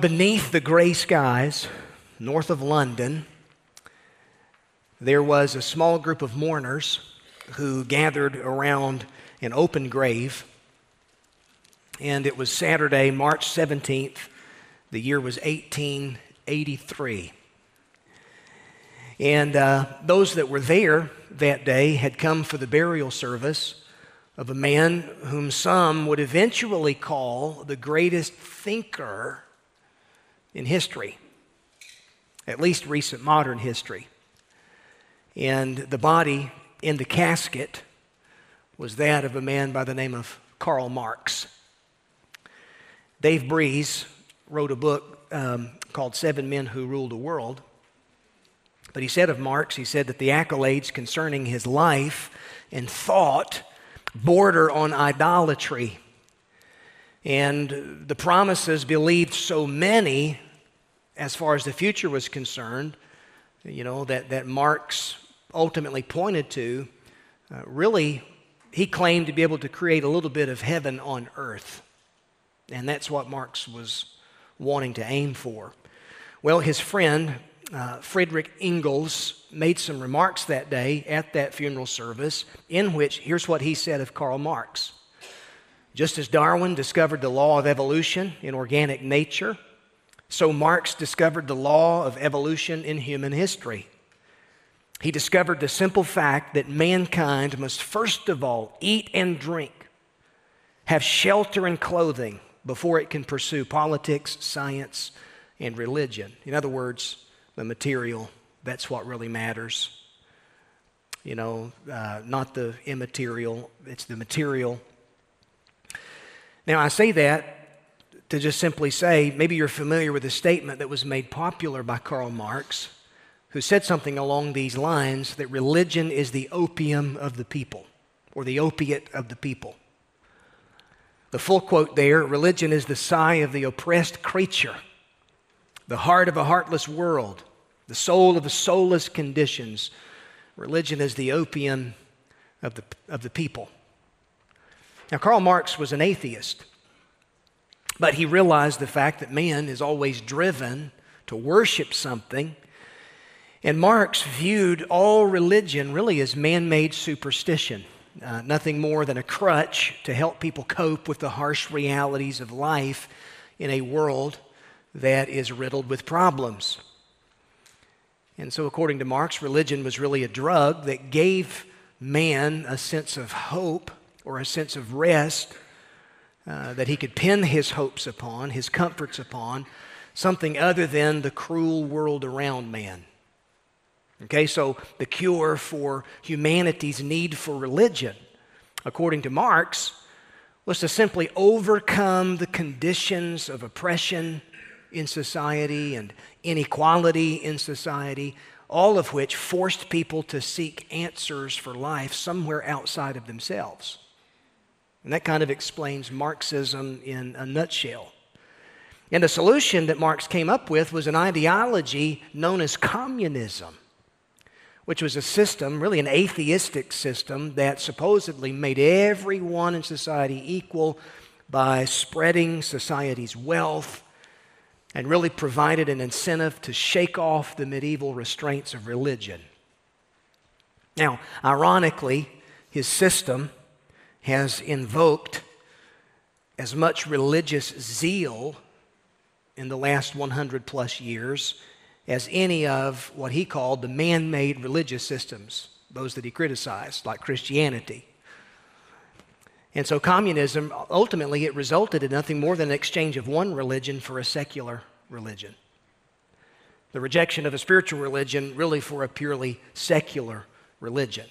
Beneath the gray skies, north of London, there was a small group of mourners who gathered around an open grave. And it was Saturday, March 17th. The year was 1883. And uh, those that were there that day had come for the burial service of a man whom some would eventually call the greatest thinker in history, at least recent modern history. And the body in the casket was that of a man by the name of Karl Marx. Dave Breese wrote a book um, called Seven Men Who Ruled the World. But he said of Marx, he said that the accolades concerning his life and thought border on idolatry. And the promises believed so many as far as the future was concerned, you know, that, that Marx ultimately pointed to, uh, really, he claimed to be able to create a little bit of heaven on earth. And that's what Marx was wanting to aim for. Well, his friend, uh, Friedrich Engels, made some remarks that day at that funeral service, in which, here's what he said of Karl Marx. Just as Darwin discovered the law of evolution in organic nature, so Marx discovered the law of evolution in human history. He discovered the simple fact that mankind must first of all eat and drink, have shelter and clothing before it can pursue politics, science, and religion. In other words, the material, that's what really matters. You know, uh, not the immaterial, it's the material. Now, I say that to just simply say, maybe you're familiar with a statement that was made popular by Karl Marx, who said something along these lines that religion is the opium of the people, or the opiate of the people. The full quote there religion is the sigh of the oppressed creature, the heart of a heartless world, the soul of the soulless conditions. Religion is the opium of the, of the people. Now, Karl Marx was an atheist. But he realized the fact that man is always driven to worship something. And Marx viewed all religion really as man made superstition, uh, nothing more than a crutch to help people cope with the harsh realities of life in a world that is riddled with problems. And so, according to Marx, religion was really a drug that gave man a sense of hope or a sense of rest uh, that he could pin his hopes upon, his comforts upon, something other than the cruel world around man. Okay, so the cure for humanity's need for religion, according to Marx, was to simply overcome the conditions of oppression in society and inequality in society, all of which forced people to seek answers for life somewhere outside of themselves. And that kind of explains Marxism in a nutshell. And the solution that Marx came up with was an ideology known as communism, which was a system, really an atheistic system, that supposedly made everyone in society equal by spreading society's wealth and really provided an incentive to shake off the medieval restraints of religion. Now, ironically, his system has invoked as much religious zeal in the last 100 plus years as any of what he called the man made religious systems, those that he criticized, like Christianity. And so, communism ultimately it resulted in nothing more than an exchange of one religion for a secular religion. The rejection of a spiritual religion, really, for a purely secular religion.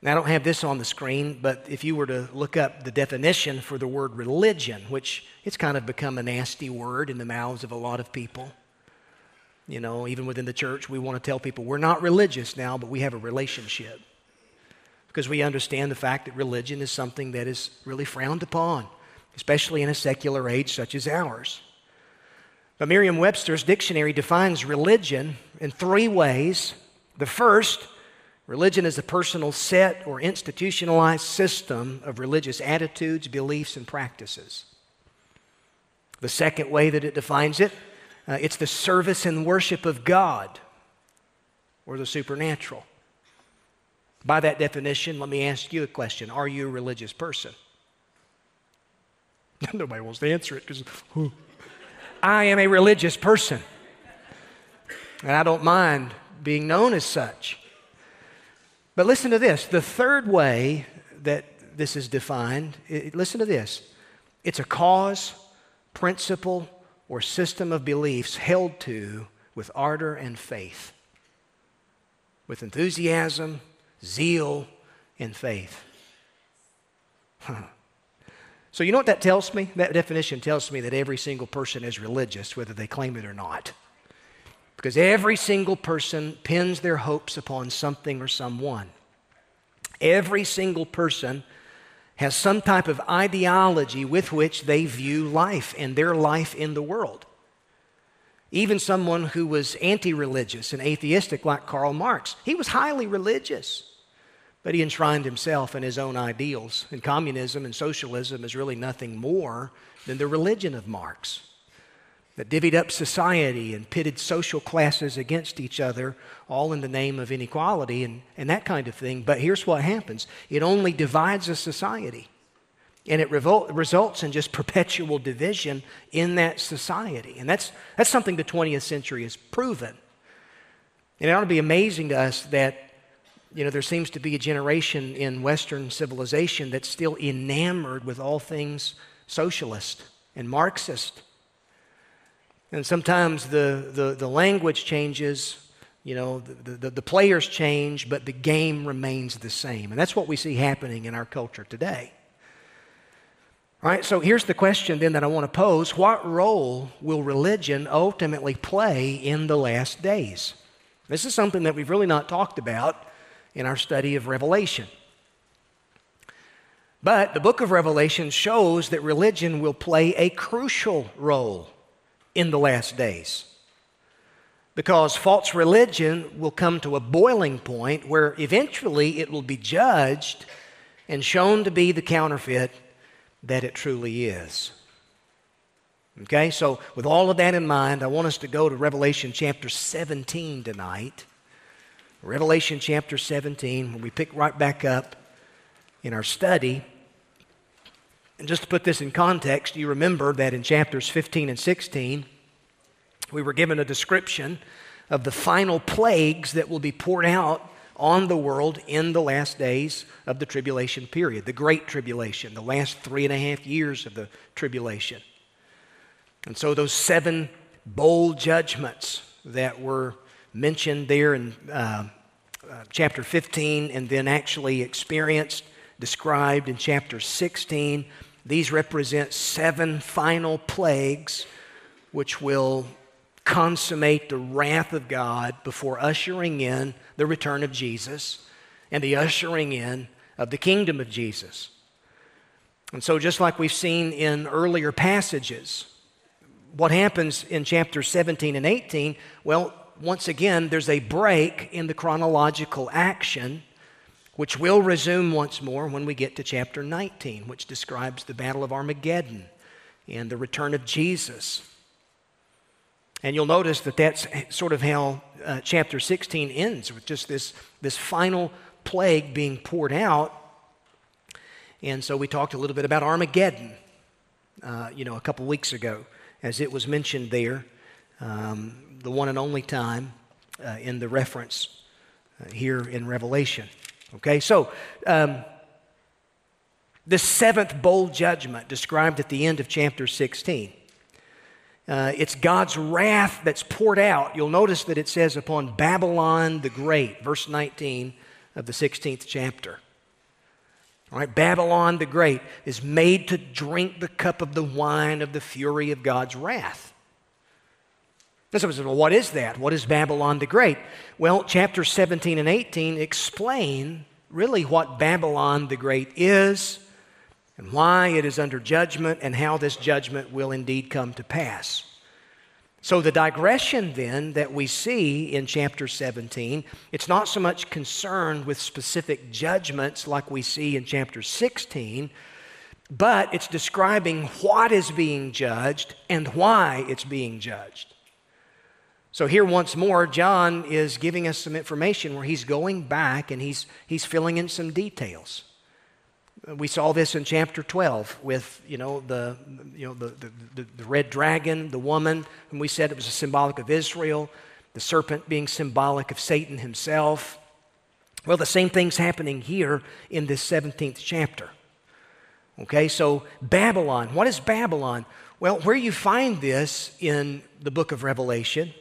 Now, I don't have this on the screen, but if you were to look up the definition for the word religion, which it's kind of become a nasty word in the mouths of a lot of people. You know, even within the church, we want to tell people we're not religious now, but we have a relationship. Because we understand the fact that religion is something that is really frowned upon, especially in a secular age such as ours. But Merriam Webster's dictionary defines religion in three ways. The first, Religion is a personal set or institutionalized system of religious attitudes, beliefs, and practices. The second way that it defines it, uh, it's the service and worship of God or the supernatural. By that definition, let me ask you a question Are you a religious person? Nobody wants to answer it because I am a religious person. And I don't mind being known as such. But listen to this the third way that this is defined, it, listen to this it's a cause, principle, or system of beliefs held to with ardor and faith, with enthusiasm, zeal, and faith. Huh. So, you know what that tells me? That definition tells me that every single person is religious, whether they claim it or not. Because every single person pins their hopes upon something or someone. Every single person has some type of ideology with which they view life and their life in the world. Even someone who was anti religious and atheistic, like Karl Marx, he was highly religious, but he enshrined himself in his own ideals. And communism and socialism is really nothing more than the religion of Marx that divvied up society and pitted social classes against each other, all in the name of inequality and, and that kind of thing. But here's what happens it only divides a society, and it revol- results in just perpetual division in that society. And that's, that's something the 20th century has proven. And it ought to be amazing to us that you know, there seems to be a generation in Western civilization that's still enamored with all things socialist and Marxist and sometimes the, the, the language changes, you know, the, the, the players change, but the game remains the same. And that's what we see happening in our culture today. All right, so here's the question then that I want to pose What role will religion ultimately play in the last days? This is something that we've really not talked about in our study of Revelation. But the book of Revelation shows that religion will play a crucial role in the last days. Because false religion will come to a boiling point where eventually it will be judged and shown to be the counterfeit that it truly is. Okay, so with all of that in mind, I want us to go to Revelation chapter 17 tonight. Revelation chapter 17, when we pick right back up in our study. And just to put this in context, you remember that in chapters 15 and 16, we were given a description of the final plagues that will be poured out on the world in the last days of the tribulation period, the Great Tribulation, the last three and a half years of the tribulation. And so, those seven bowl judgments that were mentioned there in uh, uh, chapter 15 and then actually experienced, described in chapter 16 these represent seven final plagues which will consummate the wrath of God before ushering in the return of Jesus and the ushering in of the kingdom of Jesus. And so, just like we've seen in earlier passages, what happens in chapters 17 and 18, well, once again, there's a break in the chronological action which will resume once more when we get to chapter 19, which describes the Battle of Armageddon and the return of Jesus. And you'll notice that that's sort of how uh, chapter 16 ends with just this, this final plague being poured out. And so we talked a little bit about Armageddon, uh, you know, a couple weeks ago, as it was mentioned there, um, the one and only time uh, in the reference uh, here in Revelation. Okay, so um, the seventh bowl judgment described at the end of chapter 16. Uh, it's God's wrath that's poured out. You'll notice that it says upon Babylon the Great, verse 19 of the 16th chapter. All right, Babylon the Great is made to drink the cup of the wine of the fury of God's wrath. Someone says, well, what is that? What is Babylon the Great? Well, chapter 17 and 18 explain really what Babylon the Great is and why it is under judgment and how this judgment will indeed come to pass. So, the digression then that we see in chapter 17, it's not so much concerned with specific judgments like we see in chapter 16, but it's describing what is being judged and why it's being judged. So, here once more, John is giving us some information where he's going back and he's, he's filling in some details. We saw this in chapter 12 with, you know, the, you know, the, the, the, the red dragon, the woman, and we said it was a symbolic of Israel, the serpent being symbolic of Satan himself. Well, the same thing's happening here in this 17th chapter. Okay, so Babylon. What is Babylon? Well, where you find this in the book of Revelation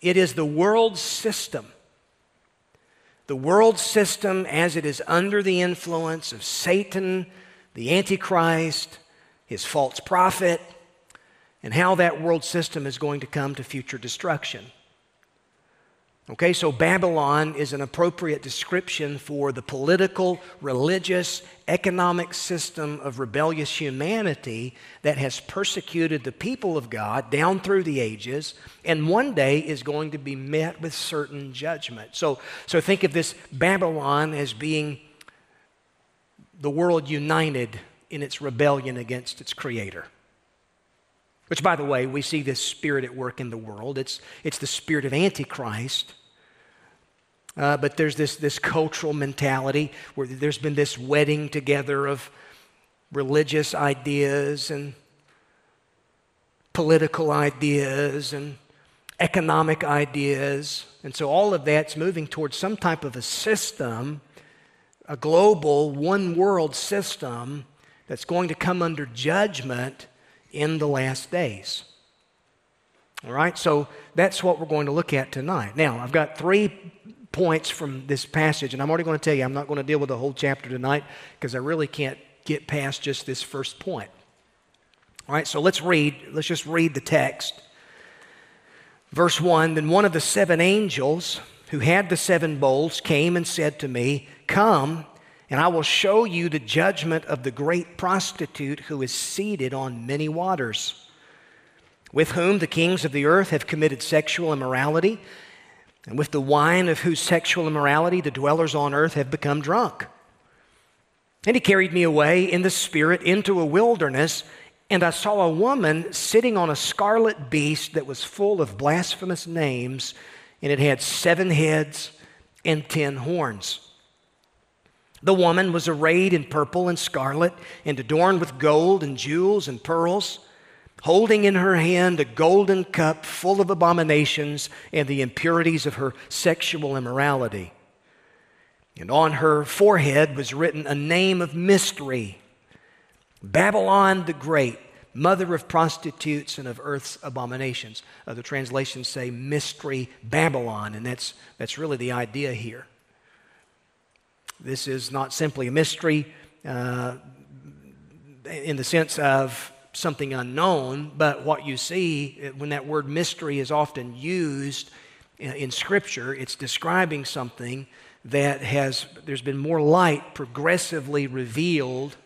it is the world system. The world system as it is under the influence of Satan, the Antichrist, his false prophet, and how that world system is going to come to future destruction. Okay, so Babylon is an appropriate description for the political, religious, economic system of rebellious humanity that has persecuted the people of God down through the ages and one day is going to be met with certain judgment. So, so think of this Babylon as being the world united in its rebellion against its creator. Which, by the way, we see this spirit at work in the world. It's, it's the spirit of Antichrist uh, but there's this, this cultural mentality where there's been this wedding together of religious ideas and political ideas and economic ideas. And so all of that's moving towards some type of a system, a global, one world system that's going to come under judgment in the last days. All right, so that's what we're going to look at tonight. Now, I've got three points from this passage, and I'm already going to tell you, I'm not going to deal with the whole chapter tonight because I really can't get past just this first point. All right, so let's read, let's just read the text. Verse 1 Then one of the seven angels who had the seven bowls came and said to me, Come, and I will show you the judgment of the great prostitute who is seated on many waters, with whom the kings of the earth have committed sexual immorality and with the wine of whose sexual immorality the dwellers on earth have become drunk. And he carried me away in the Spirit into a wilderness, and I saw a woman sitting on a scarlet beast that was full of blasphemous names, and it had seven heads and ten horns. The woman was arrayed in purple and scarlet, and adorned with gold and jewels and pearls holding in her hand a golden cup full of abominations and the impurities of her sexual immorality. And on her forehead was written a name of mystery Babylon the Great, mother of prostitutes and of earth's abominations. Other translations say mystery Babylon, and that's, that's really the idea here. This is not simply a mystery uh, in the sense of something unknown, but what you see eh, when that word mystery is often used eh, in Scripture, it's describing something that has, there's been more light progressively revealed,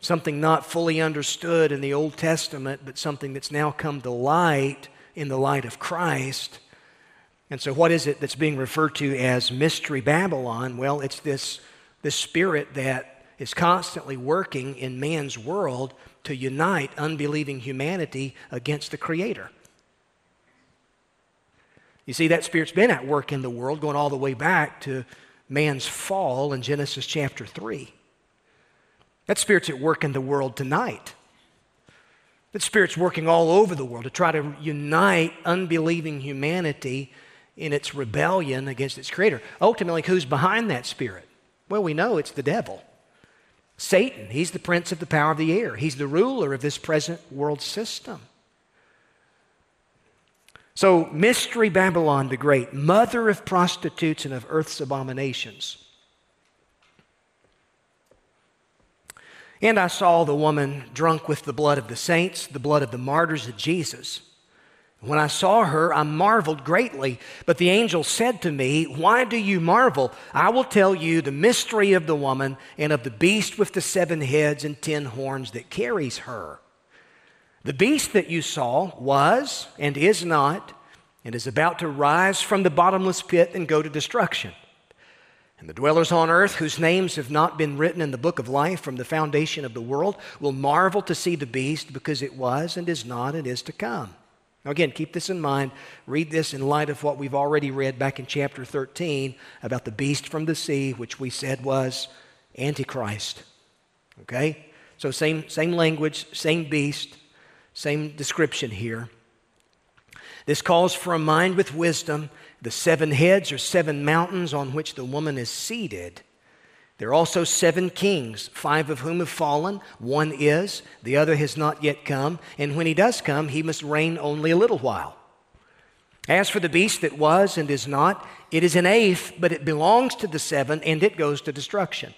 something not fully understood in the Old Testament, but something that's now come to light in the light of Christ. And so, what is it that's being referred to as Mystery Babylon? Well, it's this, this spirit that is constantly working in man's world to unite unbelieving humanity against the Creator. You see, that Spirit's been at work in the world, going all the way back to man's fall in Genesis chapter 3. That Spirit's at work in the world tonight. That Spirit's working all over the world to try to unite unbelieving humanity in its rebellion against its Creator. Ultimately, who's behind that Spirit? Well, we know it's the devil. Satan, he's the prince of the power of the air. He's the ruler of this present world system. So, Mystery Babylon the Great, mother of prostitutes and of earth's abominations. And I saw the woman drunk with the blood of the saints, the blood of the martyrs of Jesus. When I saw her, I marveled greatly. But the angel said to me, Why do you marvel? I will tell you the mystery of the woman and of the beast with the seven heads and ten horns that carries her. The beast that you saw was and is not, and is about to rise from the bottomless pit and go to destruction. And the dwellers on earth, whose names have not been written in the book of life from the foundation of the world, will marvel to see the beast because it was and is not and is to come. Now, again, keep this in mind. Read this in light of what we've already read back in chapter 13 about the beast from the sea, which we said was Antichrist. Okay? So, same, same language, same beast, same description here. This calls for a mind with wisdom the seven heads are seven mountains on which the woman is seated. There are also seven kings, five of whom have fallen. One is, the other has not yet come. And when he does come, he must reign only a little while. As for the beast that was and is not, it is an eighth, but it belongs to the seven, and it goes to destruction.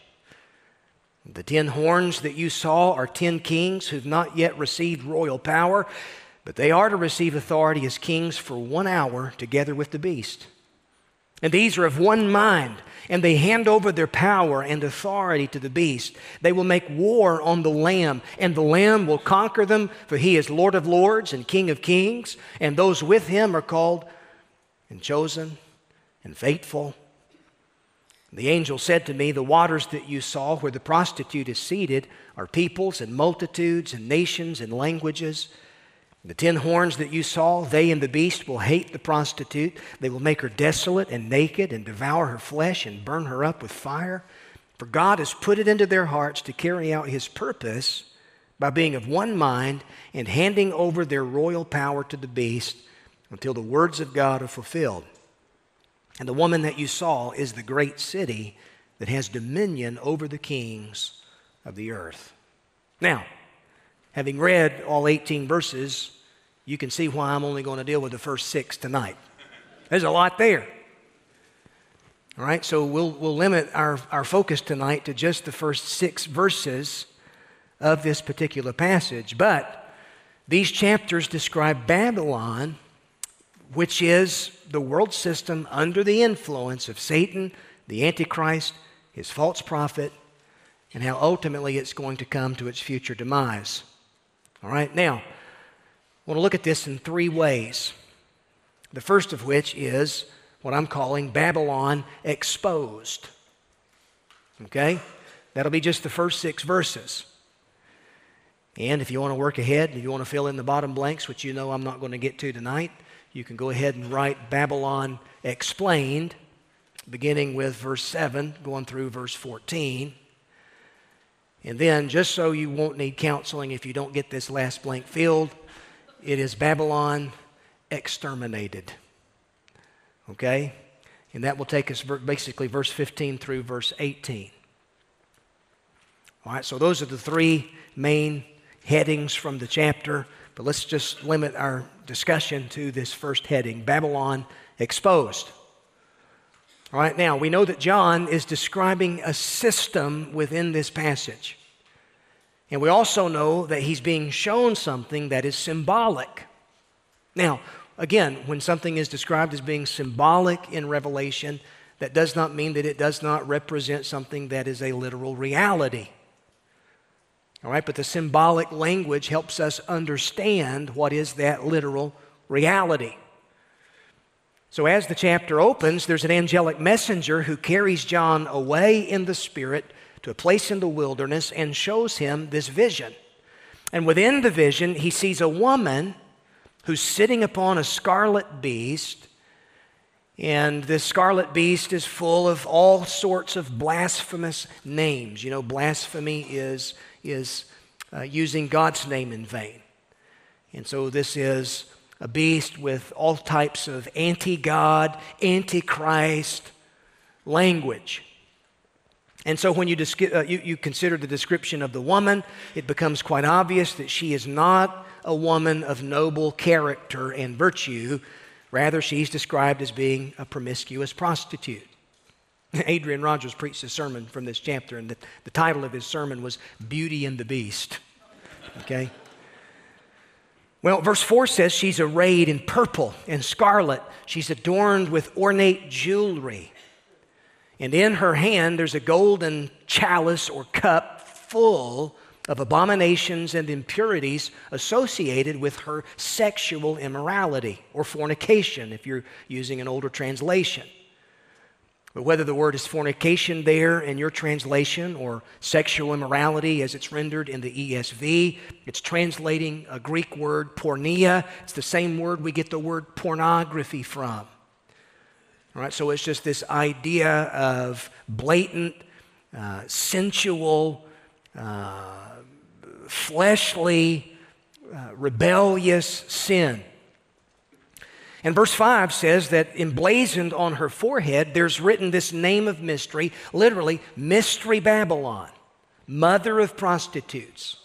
The ten horns that you saw are ten kings who've not yet received royal power. But they are to receive authority as kings for one hour together with the beast. And these are of one mind, and they hand over their power and authority to the beast. They will make war on the Lamb, and the Lamb will conquer them, for he is Lord of lords and King of kings, and those with him are called and chosen and faithful. The angel said to me, The waters that you saw where the prostitute is seated are peoples and multitudes and nations and languages. The ten horns that you saw, they and the beast will hate the prostitute. They will make her desolate and naked and devour her flesh and burn her up with fire. For God has put it into their hearts to carry out his purpose by being of one mind and handing over their royal power to the beast until the words of God are fulfilled. And the woman that you saw is the great city that has dominion over the kings of the earth. Now, Having read all 18 verses, you can see why I'm only going to deal with the first six tonight. There's a lot there. All right, so we'll, we'll limit our, our focus tonight to just the first six verses of this particular passage. But these chapters describe Babylon, which is the world system under the influence of Satan, the Antichrist, his false prophet, and how ultimately it's going to come to its future demise. All right, now, I want to look at this in three ways. The first of which is what I'm calling Babylon exposed. Okay? That'll be just the first six verses. And if you want to work ahead, if you want to fill in the bottom blanks, which you know I'm not going to get to tonight, you can go ahead and write Babylon explained, beginning with verse 7, going through verse 14. And then, just so you won't need counseling if you don't get this last blank filled, it is Babylon exterminated. Okay? And that will take us basically verse 15 through verse 18. All right, so those are the three main headings from the chapter, but let's just limit our discussion to this first heading Babylon exposed. All right, now we know that John is describing a system within this passage. And we also know that he's being shown something that is symbolic. Now, again, when something is described as being symbolic in Revelation, that does not mean that it does not represent something that is a literal reality. All right, but the symbolic language helps us understand what is that literal reality. So, as the chapter opens, there's an angelic messenger who carries John away in the Spirit to a place in the wilderness and shows him this vision. And within the vision, he sees a woman who's sitting upon a scarlet beast. And this scarlet beast is full of all sorts of blasphemous names. You know, blasphemy is, is uh, using God's name in vain. And so this is a beast with all types of anti God, anti Christ language. And so, when you, uh, you, you, consider the description of the woman, it becomes quite obvious that she is not a woman of noble character and virtue. Rather, she's described as being a promiscuous prostitute. Adrian Rogers preached a sermon from this chapter, and the, the title of his sermon was Beauty and the Beast. Okay? Well, verse 4 says she's arrayed in purple and scarlet. She's adorned with ornate jewelry. And in her hand, there's a golden chalice or cup full of abominations and impurities associated with her sexual immorality or fornication, if you're using an older translation. But whether the word is fornication there in your translation or sexual immorality as it's rendered in the ESV, it's translating a Greek word, porneia. It's the same word we get the word pornography from. All right, so it's just this idea of blatant, uh, sensual, uh, fleshly, uh, rebellious sin. And verse 5 says that emblazoned on her forehead, there's written this name of mystery, literally, Mystery Babylon, mother of prostitutes,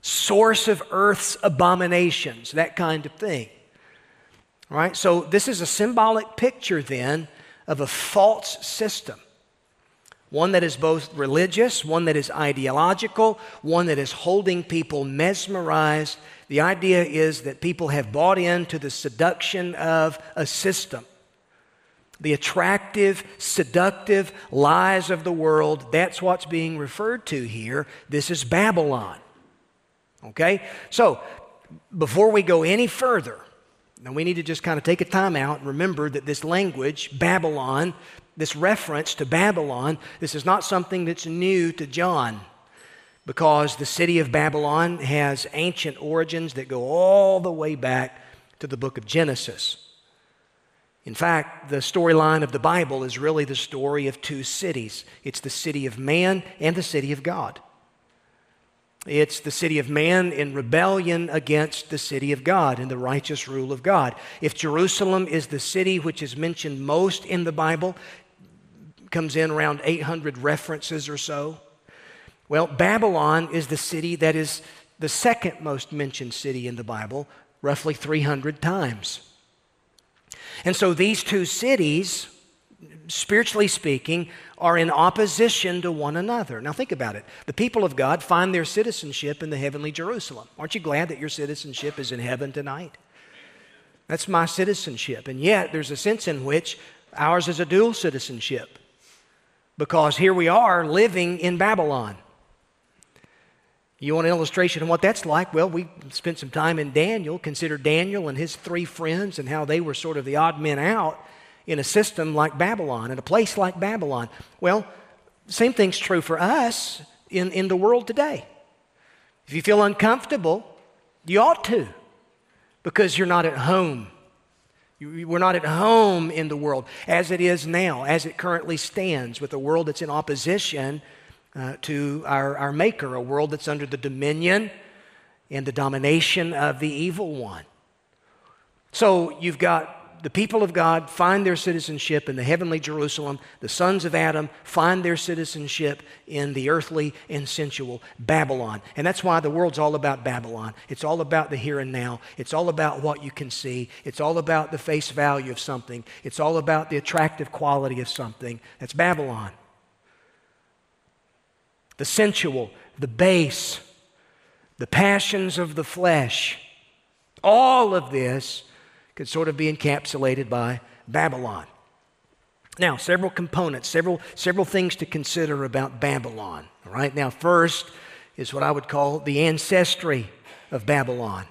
source of earth's abominations, that kind of thing. Right? So, this is a symbolic picture then of a false system. One that is both religious, one that is ideological, one that is holding people mesmerized the idea is that people have bought into the seduction of a system. The attractive, seductive lies of the world, that's what's being referred to here. This is Babylon. Okay? So, before we go any further, now we need to just kind of take a time out and remember that this language, Babylon, this reference to Babylon, this is not something that's new to John because the city of Babylon has ancient origins that go all the way back to the book of Genesis. In fact, the storyline of the Bible is really the story of two cities it's the city of man and the city of God. It's the city of man in rebellion against the city of God and the righteous rule of God. If Jerusalem is the city which is mentioned most in the Bible, comes in around 800 references or so. Well, Babylon is the city that is the second most mentioned city in the Bible, roughly 300 times. And so these two cities, spiritually speaking, are in opposition to one another. Now, think about it. The people of God find their citizenship in the heavenly Jerusalem. Aren't you glad that your citizenship is in heaven tonight? That's my citizenship. And yet, there's a sense in which ours is a dual citizenship because here we are living in Babylon. You want an illustration of what that's like? Well, we spent some time in Daniel. Consider Daniel and his three friends and how they were sort of the odd men out in a system like Babylon, in a place like Babylon. Well, same thing's true for us in, in the world today. If you feel uncomfortable, you ought to, because you're not at home. We're not at home in the world as it is now, as it currently stands, with a world that's in opposition uh, to our, our Maker, a world that's under the dominion and the domination of the evil one. So you've got the people of God find their citizenship in the heavenly Jerusalem. The sons of Adam find their citizenship in the earthly and sensual Babylon. And that's why the world's all about Babylon. It's all about the here and now. It's all about what you can see. It's all about the face value of something. It's all about the attractive quality of something. That's Babylon the sensual, the base, the passions of the flesh. All of this could sort of be encapsulated by Babylon. Now, several components, several, several things to consider about Babylon. All right, now, first is what I would call the ancestry of Babylon.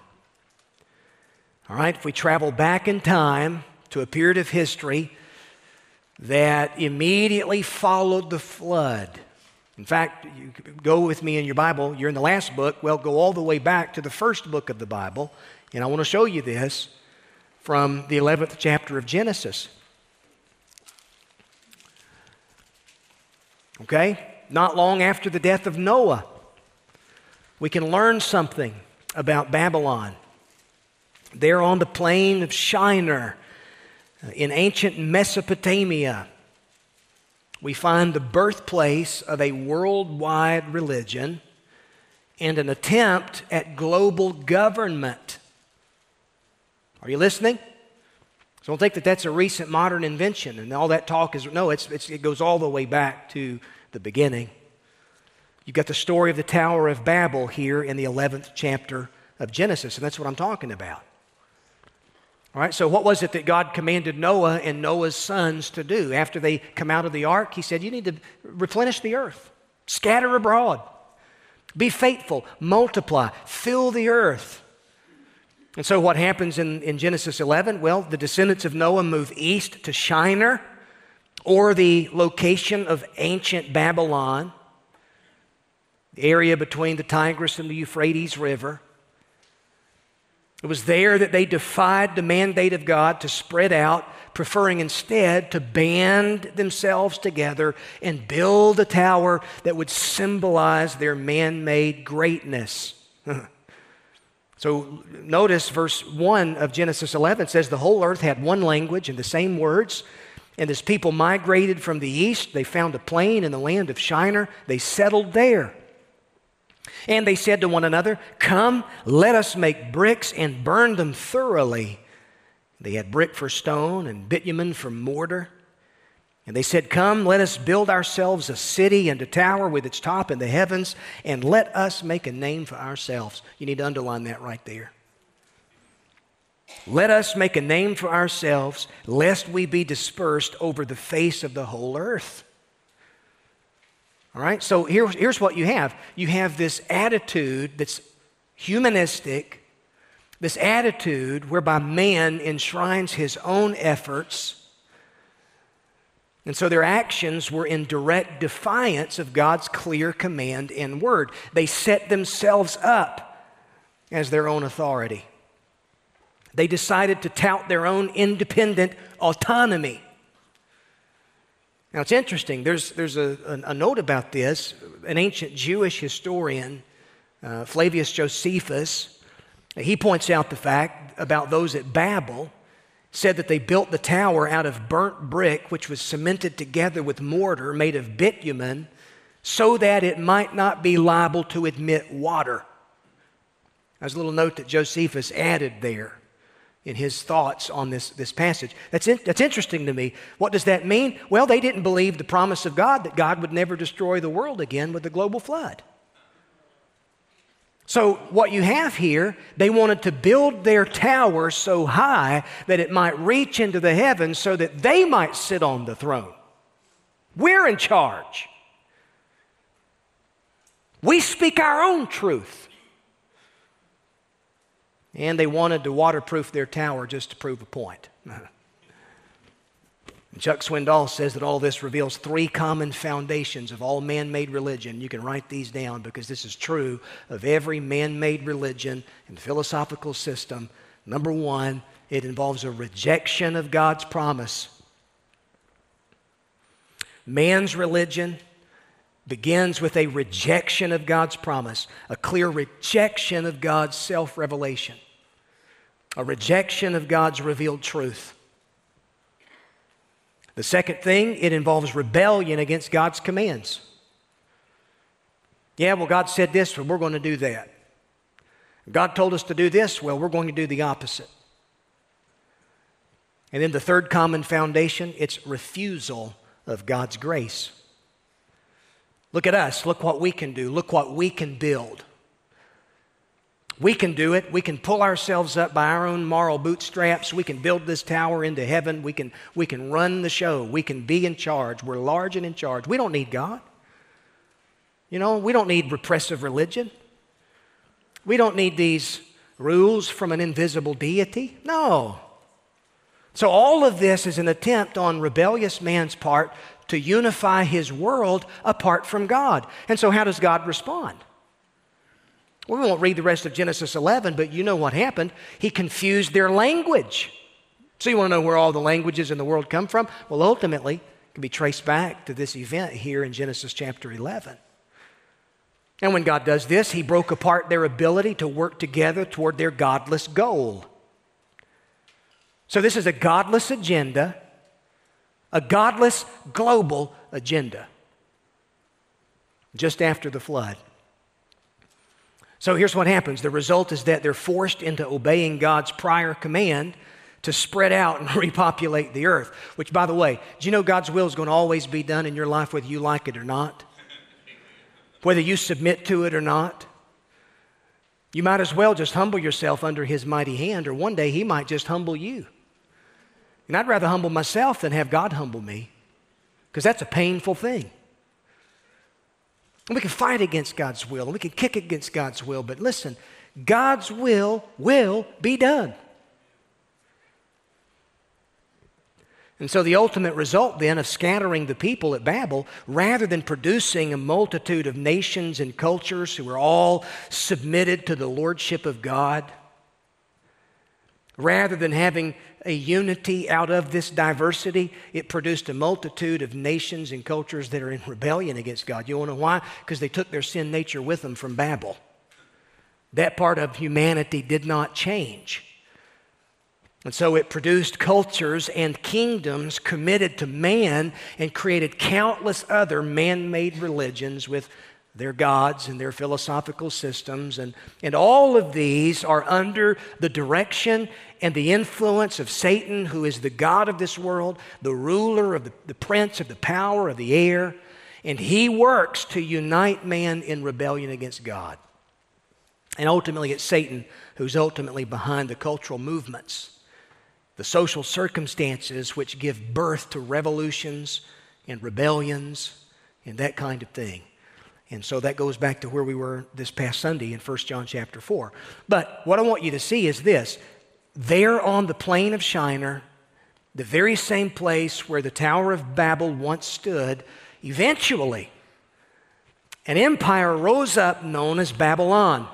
All right, if we travel back in time to a period of history that immediately followed the flood, in fact, you go with me in your Bible, you're in the last book. Well, go all the way back to the first book of the Bible, and I want to show you this from the 11th chapter of Genesis. Okay? Not long after the death of Noah, we can learn something about Babylon. There on the plain of Shinar uh, in ancient Mesopotamia, we find the birthplace of a worldwide religion and an attempt at global government. Are you listening? So don't think that that's a recent modern invention and all that talk is, no, it's, it's, it goes all the way back to the beginning. You've got the story of the Tower of Babel here in the 11th chapter of Genesis, and that's what I'm talking about. All right, so what was it that God commanded Noah and Noah's sons to do after they come out of the ark? He said, You need to replenish the earth, scatter abroad, be faithful, multiply, fill the earth. And so, what happens in, in Genesis 11? Well, the descendants of Noah move east to Shinar. or the location of ancient Babylon, the area between the Tigris and the Euphrates River. It was there that they defied the mandate of God to spread out, preferring instead to band themselves together and build a tower that would symbolize their man made greatness. so notice verse 1 of Genesis 11 says the whole earth had one language and the same words. And as people migrated from the east, they found a plain in the land of Shinar. They settled there. And they said to one another, Come, let us make bricks and burn them thoroughly. They had brick for stone and bitumen for mortar. And they said, Come, let us build ourselves a city and a tower with its top in the heavens, and let us make a name for ourselves. You need to underline that right there. Let us make a name for ourselves, lest we be dispersed over the face of the whole earth. All right, so here, here's what you have you have this attitude that's humanistic, this attitude whereby man enshrines his own efforts. And so their actions were in direct defiance of God's clear command and word. They set themselves up as their own authority. They decided to tout their own independent autonomy. Now it's interesting, there's, there's a, a, a note about this. An ancient Jewish historian, uh, Flavius Josephus, he points out the fact about those at Babel, said that they built the tower out of burnt brick, which was cemented together with mortar made of bitumen, so that it might not be liable to admit water. There's a little note that Josephus added there in his thoughts on this, this passage. That's, in, that's interesting to me. What does that mean? Well, they didn't believe the promise of God that God would never destroy the world again with the global flood. So, what you have here, they wanted to build their tower so high that it might reach into the heavens so that they might sit on the throne. We're in charge. We speak our own truth. And they wanted to waterproof their tower just to prove a point. Chuck Swindoll says that all this reveals three common foundations of all man made religion. You can write these down because this is true of every man made religion and philosophical system. Number one, it involves a rejection of God's promise. Man's religion begins with a rejection of God's promise, a clear rejection of God's self revelation, a rejection of God's revealed truth. The second thing, it involves rebellion against God's commands. Yeah, well, God said this, so we're going to do that. God told us to do this, well, we're going to do the opposite. And then the third common foundation, it's refusal of God's grace. Look at us. Look what we can do. Look what we can build. We can do it. We can pull ourselves up by our own moral bootstraps. We can build this tower into heaven. We can, we can run the show. We can be in charge. We're large and in charge. We don't need God. You know, we don't need repressive religion. We don't need these rules from an invisible deity. No. So, all of this is an attempt on rebellious man's part to unify his world apart from God. And so, how does God respond? We won't read the rest of Genesis 11, but you know what happened. He confused their language. So, you want to know where all the languages in the world come from? Well, ultimately, it can be traced back to this event here in Genesis chapter 11. And when God does this, He broke apart their ability to work together toward their godless goal. So, this is a godless agenda a godless global agenda just after the flood. So here's what happens the result is that they're forced into obeying God's prior command to spread out and repopulate the earth. Which, by the way, do you know God's will is going to always be done in your life whether you like it or not? Whether you submit to it or not? You might as well just humble yourself under His mighty hand, or one day He might just humble you. And I'd rather humble myself than have God humble me because that's a painful thing. And we can fight against God's will and we can kick against God's will, but listen, God's will will be done. And so, the ultimate result then of scattering the people at Babel, rather than producing a multitude of nations and cultures who are all submitted to the lordship of God, rather than having a unity out of this diversity, it produced a multitude of nations and cultures that are in rebellion against God. You want to know why? Because they took their sin nature with them from Babel. That part of humanity did not change. And so it produced cultures and kingdoms committed to man and created countless other man made religions with their gods and their philosophical systems. And, and all of these are under the direction and the influence of Satan, who is the God of this world, the ruler of the, the prince of the power of the air. And he works to unite man in rebellion against God. And ultimately, it's Satan who's ultimately behind the cultural movements the social circumstances which give birth to revolutions and rebellions and that kind of thing. And so that goes back to where we were this past Sunday in 1 John chapter 4. But what I want you to see is this there on the plain of Shinar, the very same place where the Tower of Babel once stood, eventually an empire rose up known as Babylon.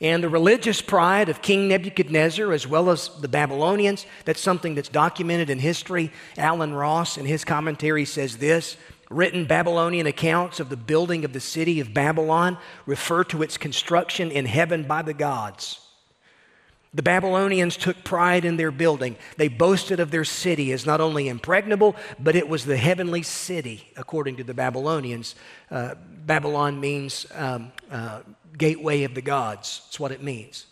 And the religious pride of King Nebuchadnezzar, as well as the Babylonians, that's something that's documented in history. Allen Ross, in his commentary, says this written Babylonian accounts of the building of the city of Babylon refer to its construction in heaven by the gods. The Babylonians took pride in their building. They boasted of their city as not only impregnable, but it was the heavenly city, according to the Babylonians. Uh, Babylon means um, uh, gateway of the gods. That's what it means.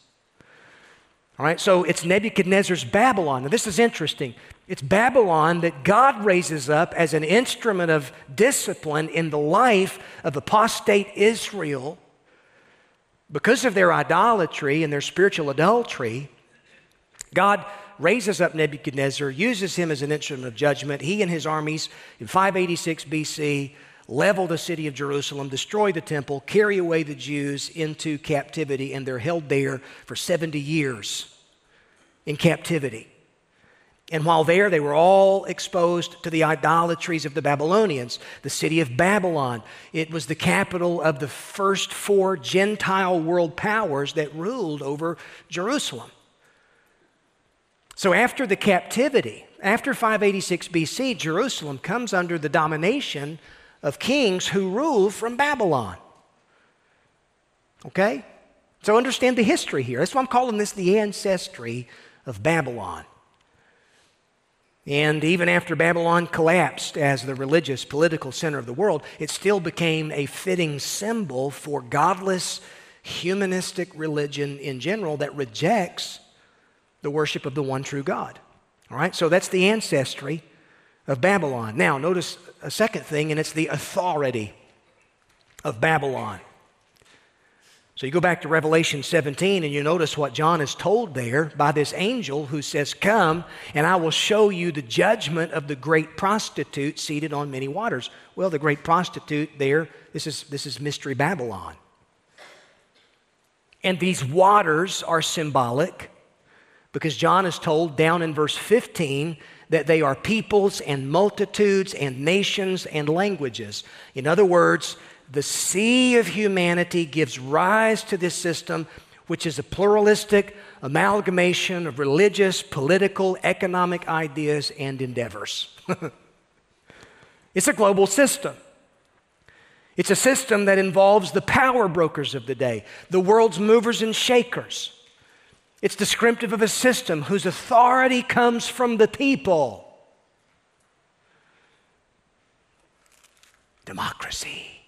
All right, so it's Nebuchadnezzar's Babylon. Now, this is interesting. It's Babylon that God raises up as an instrument of discipline in the life of apostate Israel because of their idolatry and their spiritual adultery, God raises up Nebuchadnezzar, uses him as an instrument of judgment. He and his armies in 586 BC level the city of Jerusalem, destroy the temple, carry away the Jews into captivity, and they're held there for 70 years in captivity. And while there, they were all exposed to the idolatries of the Babylonians. The city of Babylon, it was the capital of the first four Gentile world powers that ruled over Jerusalem. So after the captivity, after 586 BC, Jerusalem comes under the domination of kings who rule from Babylon. Okay? So understand the history here. That's why I'm calling this the ancestry of Babylon. And even after Babylon collapsed as the religious, political center of the world, it still became a fitting symbol for godless, humanistic religion in general that rejects the worship of the one true God. All right, so that's the ancestry of Babylon. Now, notice a second thing, and it's the authority of Babylon. So you go back to Revelation 17 and you notice what John is told there by this angel who says, Come, and I will show you the judgment of the great prostitute seated on many waters. Well, the great prostitute there, this is, this is Mystery Babylon. And these waters are symbolic because John is told down in verse 15 that they are peoples and multitudes and nations and languages. In other words, the sea of humanity gives rise to this system, which is a pluralistic amalgamation of religious, political, economic ideas and endeavors. it's a global system. It's a system that involves the power brokers of the day, the world's movers and shakers. It's descriptive of a system whose authority comes from the people. Democracy.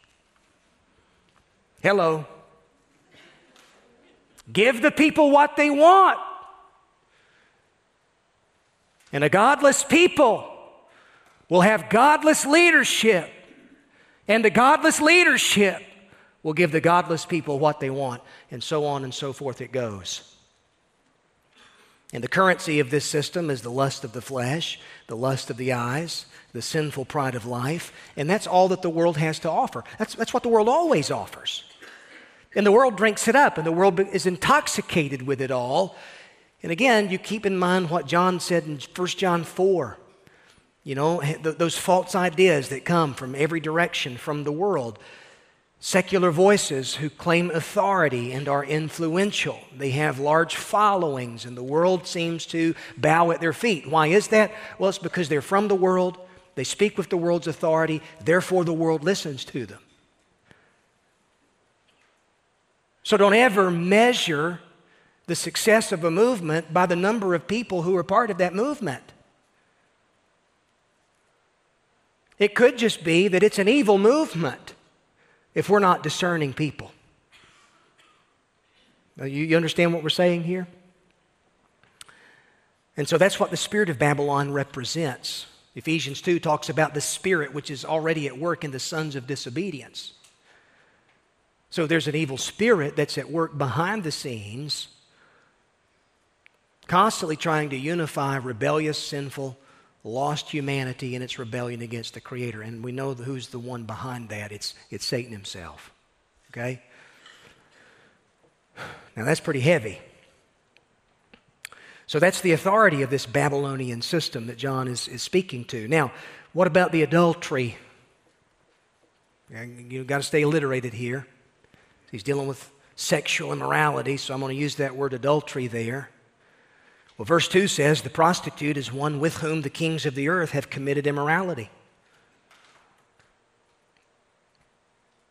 Hello. Give the people what they want. And a godless people will have godless leadership. And the godless leadership will give the godless people what they want. And so on and so forth it goes. And the currency of this system is the lust of the flesh, the lust of the eyes, the sinful pride of life. And that's all that the world has to offer. That's, that's what the world always offers. And the world drinks it up, and the world is intoxicated with it all. And again, you keep in mind what John said in 1 John 4 You know, th- those false ideas that come from every direction from the world. Secular voices who claim authority and are influential. They have large followings, and the world seems to bow at their feet. Why is that? Well, it's because they're from the world, they speak with the world's authority, therefore, the world listens to them. So don't ever measure the success of a movement by the number of people who are part of that movement. It could just be that it's an evil movement if we're not discerning people. You, understand what we're saying here? And so that's what the spirit of Babylon represents. Ephesians 2 talks about the spirit which is already at work in the sons of disobedience. So there's an evil spirit that's at work behind the scenes, constantly trying to unify rebellious, sinful, lost humanity in its rebellion against the Creator. And we know who's the one behind that it's, it's Satan himself. Okay? Now that's pretty heavy. So that's the authority of this Babylonian system that John is, is speaking to. Now, what about the adultery? You've got to stay alliterated here. He's dealing with sexual immorality, so I'm going to use that word adultery there. Well, verse 2 says, The prostitute is one with whom the kings of the earth have committed immorality.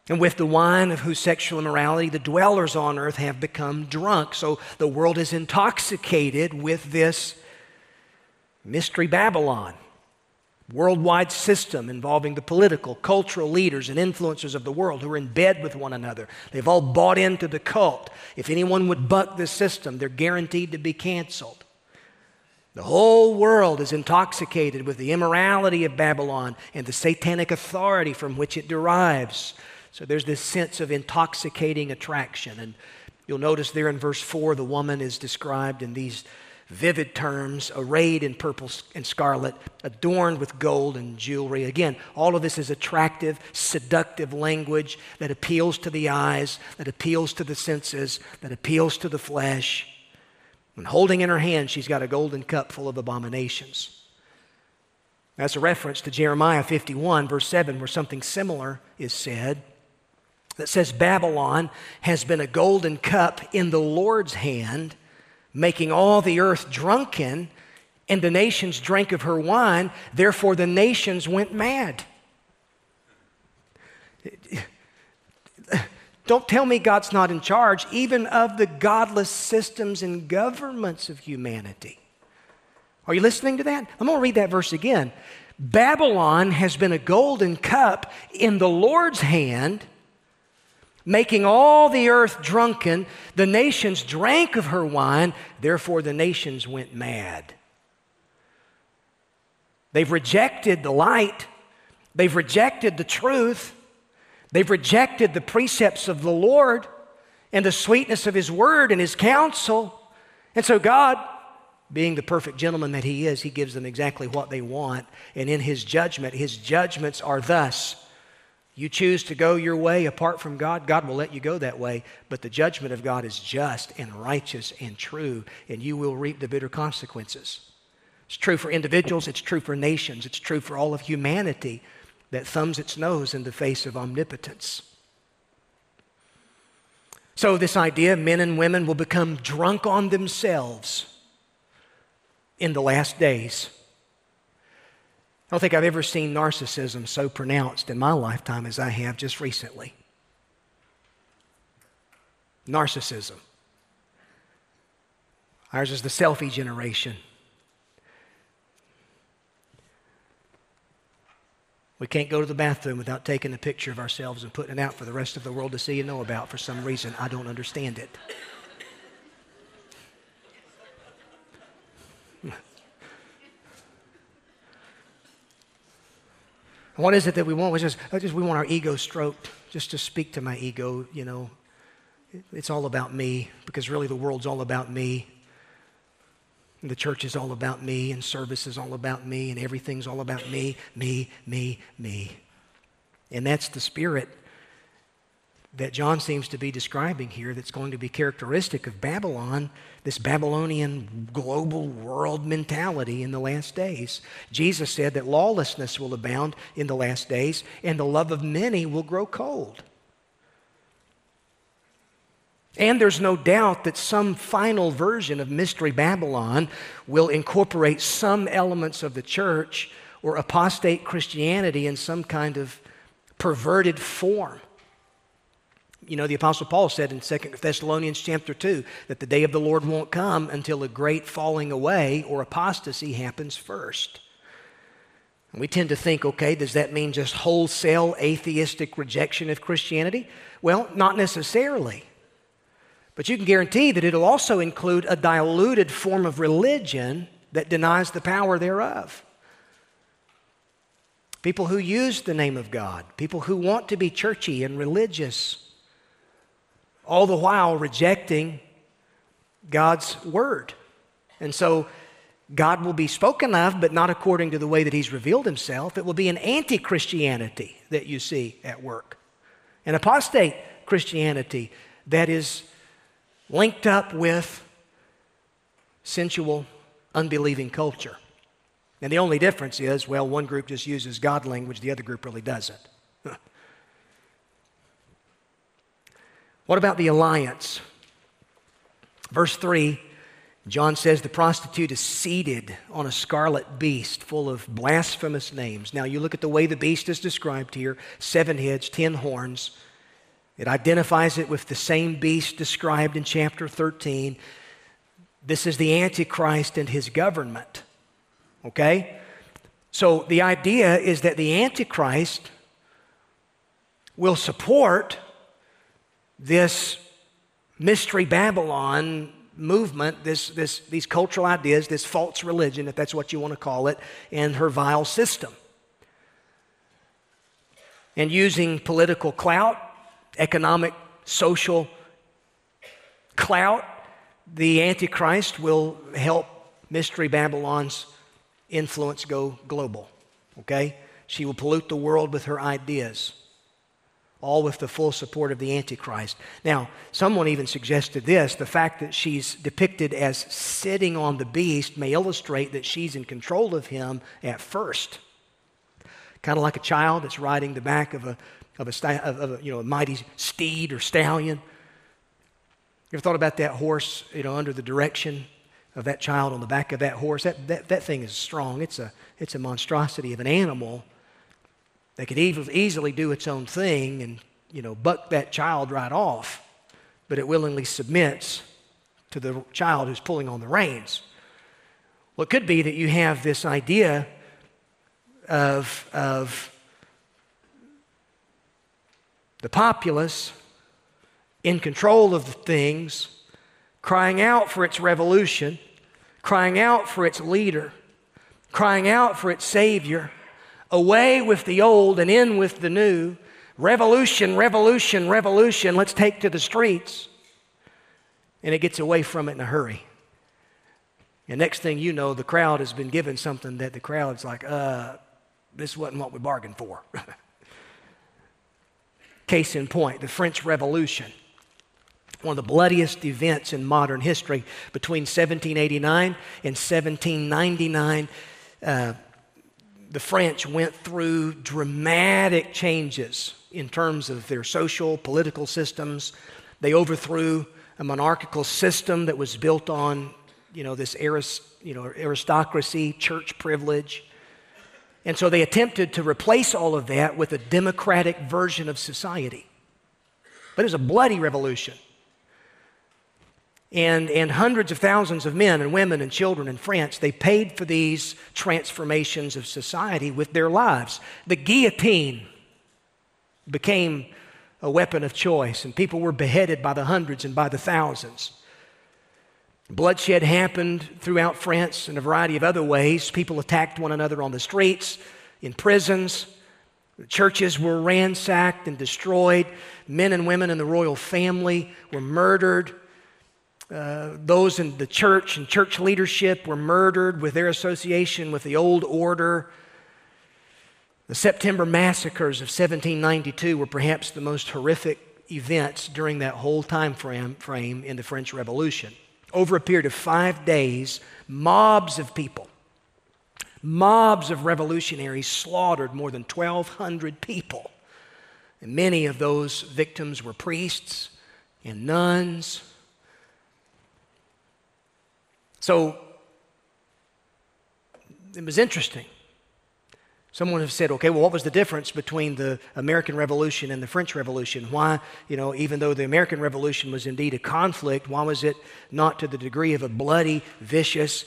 And with the wine of whose sexual immorality the dwellers on earth have become drunk. So the world is intoxicated with this mystery Babylon, worldwide system involving the political, cultural leaders and influencers of the world who are in bed with one another. They've all bought into the cult. If anyone would buck this system, they're guaranteed to be canceled. The whole world is intoxicated with the immorality of Babylon and the satanic authority from which it derives. So there's this sense of intoxicating attraction. And you'll notice there in verse 4, the woman is described in these vivid terms, arrayed in purple and scarlet, adorned with gold and jewelry. Again, all of this is attractive, seductive language that appeals to the eyes, that appeals to the senses, that appeals to the flesh. And holding in her hand, she's got a golden cup full of abominations. That's a reference to Jeremiah 51, verse 7, where something similar is said that says, Babylon has been a golden cup in the Lord's hand, making all the earth drunken, and the nations drank of her wine, therefore the nations went mad. Don't tell me God's not in charge, even of the godless systems and governments of humanity. Are you listening to that? I'm going to read that verse again. Babylon has been a golden cup in the Lord's hand, making all the earth drunken. The nations drank of her wine, therefore the nations went mad. They've rejected the light, they've rejected the truth. They've rejected the precepts of the Lord and the sweetness of His word and His counsel. And so, God, being the perfect gentleman that He is, He gives them exactly what they want. And in His judgment, His judgments are thus you choose to go your way apart from God, God will let you go that way. But the judgment of God is just and righteous and true, and you will reap the bitter consequences. It's true for individuals, it's true for nations, it's true for all of humanity that thumbs its nose in the face of omnipotence. So, this idea men and women will become drunk on themselves in the last days. I don't think I've ever seen narcissism so pronounced in my lifetime as I have just recently. Narcissism. Ours is the selfie generation. We can't go to the bathroom without taking a picture of ourselves and putting it out for the rest of the world to see and know about for some reason. I don't understand it. What is it that we want? We just, just we want our ego stroked, just to speak to my ego, you know. It's all about me because really the world's all about me. And the church is all about me, and service is all about me, and everything's all about me, me, me, me. And that's the spirit that John seems to be describing here that's going to be characteristic of Babylon, this Babylonian global world mentality in the last days. Jesus said that lawlessness will abound in the last days and the love of many will grow cold. And there's no doubt that some final version of Mystery Babylon will incorporate some elements of the church or apostate Christianity in some kind of perverted form. You know, the Apostle Paul said in 2 Thessalonians chapter 2 that the day of the Lord won't come until a great falling away or apostasy happens first. And we tend to think, okay, does that mean just wholesale atheistic rejection of Christianity? Well, not necessarily. But you can guarantee that it'll also include a diluted form of religion that denies the power thereof. People who use the name of God, people who want to be churchy and religious, all the while rejecting God's word. And so God will be spoken of, but not according to the way that He's revealed Himself. It will be an anti Christianity that you see at work, an apostate Christianity that is linked up with sensual, unbelieving culture. And the only difference is, well, one group just uses God language, the other group really doesn't. What about the alliance? Verse 3, John says the prostitute is seated on a scarlet beast full of blasphemous names. Now, you look at the way the beast is described here seven heads, ten horns. It identifies it with the same beast described in chapter 13. This is the Antichrist and his government. Okay? So the idea is that the Antichrist will support this mystery Babylon movement, this, this, these cultural ideas, this false religion, if that's what you want to call it, and her vile system. And using political clout, economic, social clout, the Antichrist will help Mystery Babylon's influence go global. Okay? She will pollute the world with her ideas, all with the full support of the Antichrist. Now, someone even suggested this the fact that she's depicted as sitting on the beast may illustrate that she's in control of him at first. Kind of like a child that's riding the back of a, of a, of a, you know, a mighty steed or stallion. You ever thought about that horse, you know, under the direction of that child on the back of that horse? That, that, that thing is strong. It's a, it's a monstrosity of an animal that could easily do its own thing and, you know, buck that child right off, but it willingly submits to the child who's pulling on the reins. Well, it could be that you have this idea of, of the populace in control of the things, crying out for its revolution, crying out for its leader, crying out for its Savior, away with the old and in with the new. Revolution, revolution, revolution, let's take to the streets. And it gets away from it in a hurry. And next thing you know, the crowd has been given something that the crowd's like, uh, this wasn't what we bargained for. Case in point, the French Revolution, one of the bloodiest events in modern history between 1789 and 1799. Uh, the French went through dramatic changes in terms of their social, political systems. They overthrew a monarchical system that was built on, you know, this arist, you know, aristocracy, church privilege. And so they attempted to replace all of that with a democratic version of society. But it was a bloody revolution. And, and hundreds of thousands of men and women and children in France, they paid for these transformations of society with their lives. The guillotine became a weapon of choice, and people were beheaded by the hundreds and by the thousands. Bloodshed happened throughout France in a variety of other ways. People attacked one another on the streets, in prisons. Churches were ransacked and destroyed. Men and women in the royal family were murdered. Uh, those in the church and church leadership were murdered with their association with the old order. The September massacres of 1792 were perhaps the most horrific events during that whole time frame, frame in the French Revolution. Over a period of five days, mobs of people, mobs of revolutionaries slaughtered more than 1,200 people. And many of those victims were priests and nuns. So it was interesting. Someone has said, okay, well, what was the difference between the American Revolution and the French Revolution? Why, you know, even though the American Revolution was indeed a conflict, why was it not to the degree of a bloody, vicious,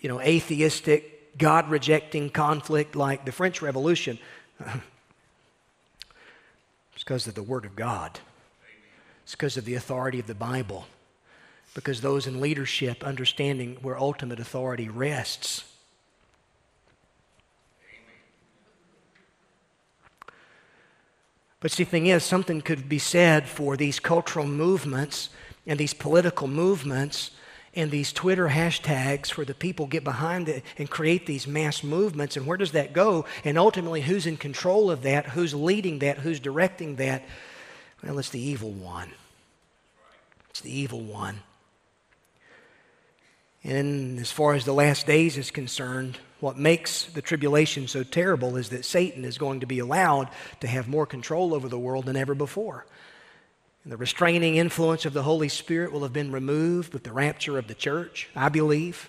you know, atheistic, God rejecting conflict like the French Revolution? it's because of the Word of God, it's because of the authority of the Bible, because those in leadership understanding where ultimate authority rests. But see, the thing is, something could be said for these cultural movements and these political movements and these Twitter hashtags where the people get behind it and create these mass movements. And where does that go? And ultimately, who's in control of that? Who's leading that? Who's directing that? Well, it's the evil one. It's the evil one. And as far as the last days is concerned, what makes the tribulation so terrible is that Satan is going to be allowed to have more control over the world than ever before. And the restraining influence of the Holy Spirit will have been removed with the rapture of the church, I believe.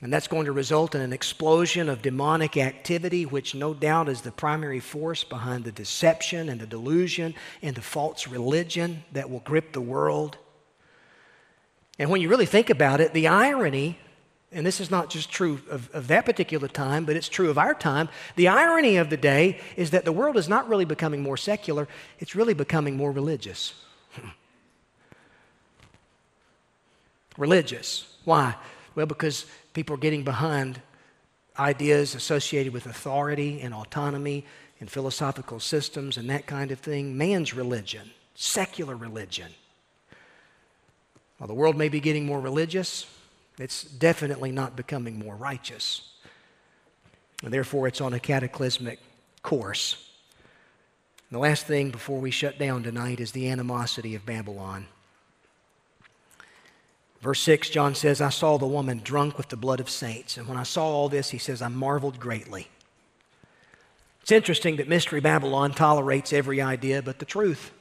And that's going to result in an explosion of demonic activity, which no doubt is the primary force behind the deception and the delusion and the false religion that will grip the world. And when you really think about it, the irony and this is not just true of, of, that particular time, but it's true of our time. The irony of the day is that the world is not really becoming more secular, it's really becoming more religious. religious. Why? Well, because people are getting behind ideas associated with authority and autonomy and philosophical systems and that kind of thing. Man's religion, secular religion. While the world may be getting more religious, it's definitely not becoming more righteous. And therefore, it's on a cataclysmic course. And the last thing before we shut down tonight is the animosity of Babylon. Verse 6, John says, I saw the woman drunk with the blood of saints. And when I saw all this, he says, I marveled greatly. It's interesting that Mystery Babylon tolerates every idea but the truth.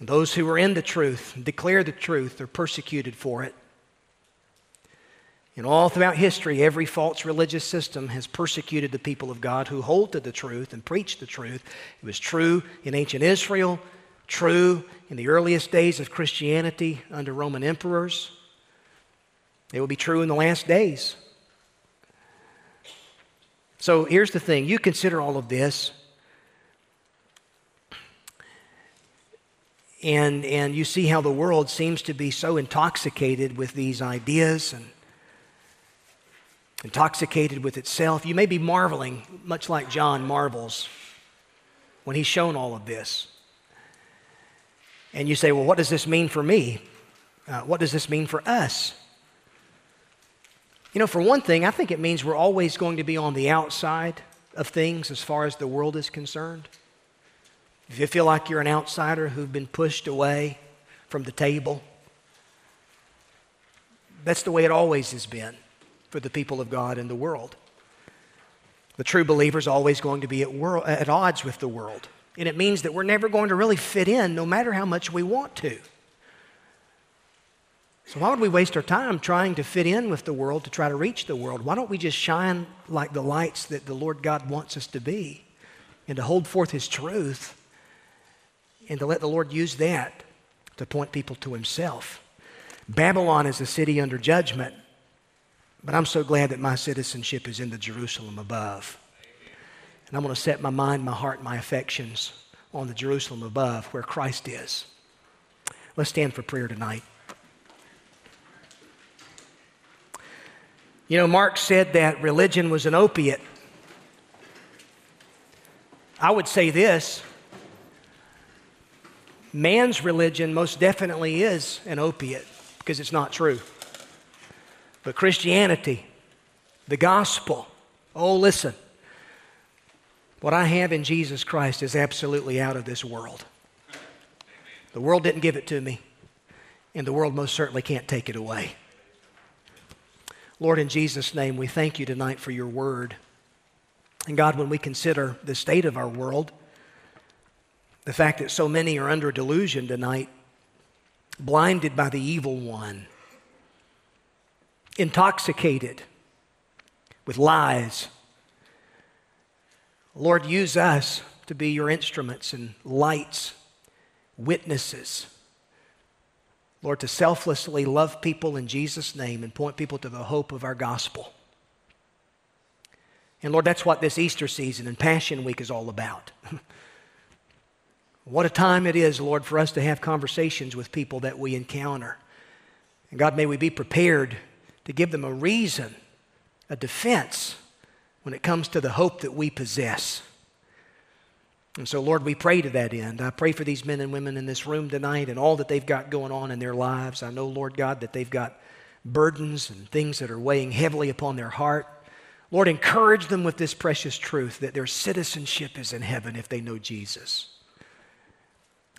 Those who are in the truth, declare the truth, are persecuted for it. And all throughout history, every false religious system has persecuted the people of God who hold to the truth and preach the truth. It was true in ancient Israel, true in the earliest days of Christianity under Roman emperors. It will be true in the last days. So here's the thing you consider all of this, and, and you see how the world seems to be so intoxicated with these ideas and intoxicated with itself. You may be marveling, much like John marvels when he's shown all of this. And you say, well, what does this mean for me? Uh, what does this mean for us? You know, for one thing, I think it means we're always going to be on the outside of things as far as the world is concerned. If you feel like you're an outsider who've been pushed away from the table, that's the way it always has been for the people of God in the world. The true believer is always going to be at, world, at odds with the world. And it means that we're never going to really fit in no matter how much we want to. So, why would we waste our time trying to fit in with the world to try to reach the world? Why don't we just shine like the lights that the Lord God wants us to be and to hold forth His truth and to let the Lord use that to point people to Himself? Babylon is a city under judgment. But I'm so glad that my citizenship is in the Jerusalem above. And I'm going to set my mind, my heart, my affections on the Jerusalem above where Christ is. Let's stand for prayer tonight. You know, Marx said that religion was an opiate. I would say this man's religion most definitely is an opiate because it's not true. But Christianity, the gospel, oh, listen. What I have in Jesus Christ is absolutely out of this world. The world didn't give it to me, and the world most certainly can't take it away. Lord, in Jesus' name, we thank you tonight for your word. And God, when we consider the state of our world, the fact that so many are under delusion tonight, blinded by the evil one, intoxicated with lies. Lord, use us to be your instruments and lights, witnesses. Lord, to selflessly love people in Jesus' name and point people to the hope of our gospel. And Lord, that's what this Easter season and Passion Week is all about. what a time it is, Lord, for us to have conversations with people that we encounter. And God, may we be prepared to give them a reason, a defense, when it comes to the hope that we possess. And so, Lord, we pray to that end. I pray for these men and women in this room tonight and all that they've got going on in their lives. I know, Lord God, that they've got burdens and things that are weighing heavily upon their heart. Lord, encourage them with this precious truth that their citizenship is in heaven if they know Jesus.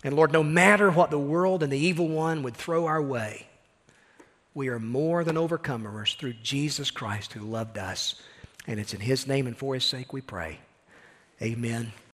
And Lord, no matter what the world and the evil one would throw our way, we are more than overcomers through Jesus Christ who loved us. And it's in his name and for his sake we pray. Amen